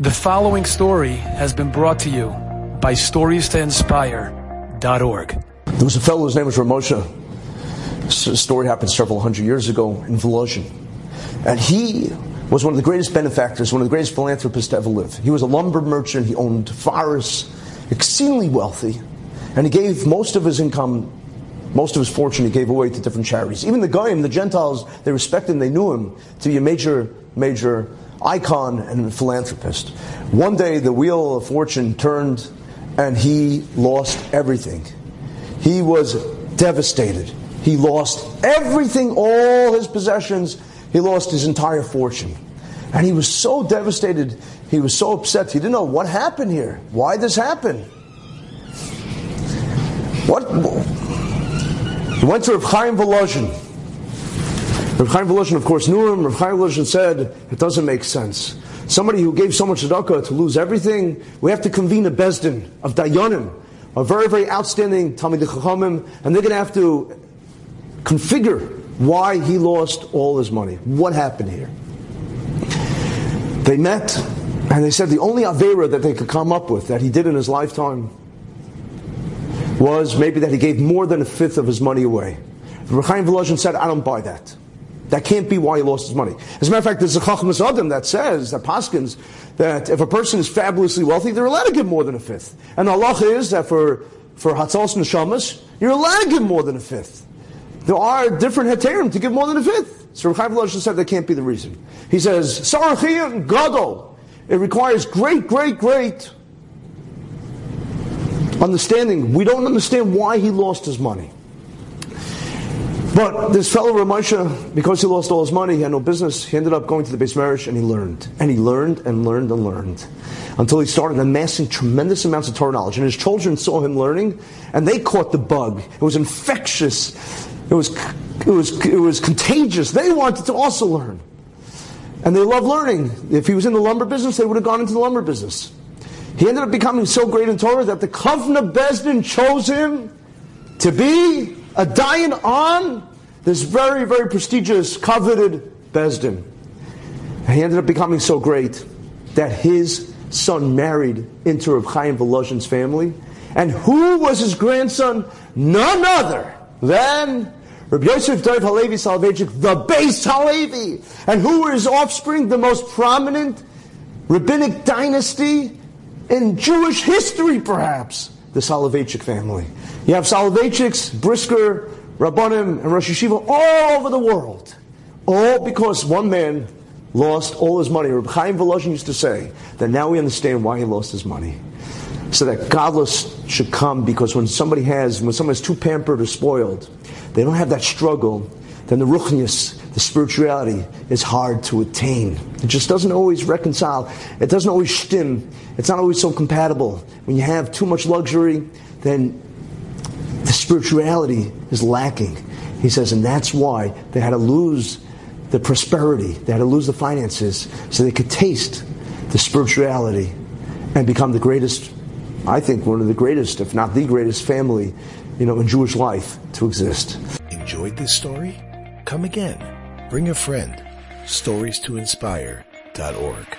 The following story has been brought to you by StoriesToInspire.org. There was a fellow whose name was Ramosha. This story happened several hundred years ago in Volozhin. And he was one of the greatest benefactors, one of the greatest philanthropists to ever live. He was a lumber merchant, he owned forests, exceedingly wealthy, and he gave most of his income, most of his fortune, he gave away to different charities. Even the Goyim, the Gentiles, they respected him, they knew him to be a major, major icon and philanthropist. One day the wheel of fortune turned and he lost everything. He was devastated. He lost everything, all his possessions. He lost his entire fortune. And he was so devastated. He was so upset. He didn't know what happened here. Why this happened? What? He went to Reb Chaim Volozhin. Rav Chaim Volozhin, of course, knew him. Rav Chaim Volozhin said, it doesn't make sense. Somebody who gave so much tzedakah to lose everything, we have to convene a bezdin of dayanim, a very, very outstanding Talmid Chachamim, and they're going to have to configure why he lost all his money. What happened here? They met, and they said the only avera that they could come up with that he did in his lifetime was maybe that he gave more than a fifth of his money away. Rav Chaim Volozhin said, I don't buy that. That can't be why he lost his money. As a matter of fact, there's a Chachmas Adam that says, that Paskins, that if a person is fabulously wealthy, they're allowed to give more than a fifth. And the Allah is that for, for and Neshamas, you're allowed to give more than a fifth. There are different heterim to give more than a fifth. So Rav Chaim said that can't be the reason. He says, Tzarich iyun Gadol. It requires great, great, great understanding. We don't understand why he lost his money. But this fellow Ramosha, because he lost all his money, he had no business, he ended up going to the beis medrash and he learned. And he learned and learned and learned until he started amassing tremendous amounts of Torah knowledge. And his children saw him learning and they caught the bug. It was infectious. It was, it was, it was contagious. They wanted to also learn. And they loved learning. If he was in the lumber business, they would have gone into the lumber business. He ended up becoming so great in Torah that the Kovna Bezdin chose him to be a dayan on this very, very prestigious, coveted Bezdin. And he ended up becoming so great that his son married into Reb Chaim Volozhin's family. And who was his grandson? None other than Rabbi Yosef Dov Halevi Soloveitchik, the Beis Halevi. And who were his offspring? The most prominent rabbinic dynasty in Jewish history, perhaps. The Soloveitchik family. You have Soloveitchiks, Brisker, Rabbanim, and Rosh Yeshiva all over the world. All because one man lost all his money. Rabbi Chaim Volozhin used to say that now we understand why he lost his money. So that gadlus should come because when somebody has, when someone is too pampered or spoiled, they don't have that struggle, then the ruchnius, the spirituality, is hard to attain. It just doesn't always reconcile. It doesn't always stim. It's not always so compatible. When you have too much luxury, then the spirituality is lacking. He says, and that's why they had to lose the prosperity, they had to lose the finances so they could taste the spirituality and become the greatest, I think, one of the greatest, if not the greatest family, you know, in Jewish life to exist. Enjoyed this story? Come again. Bring a friend. Stories to inspire.org.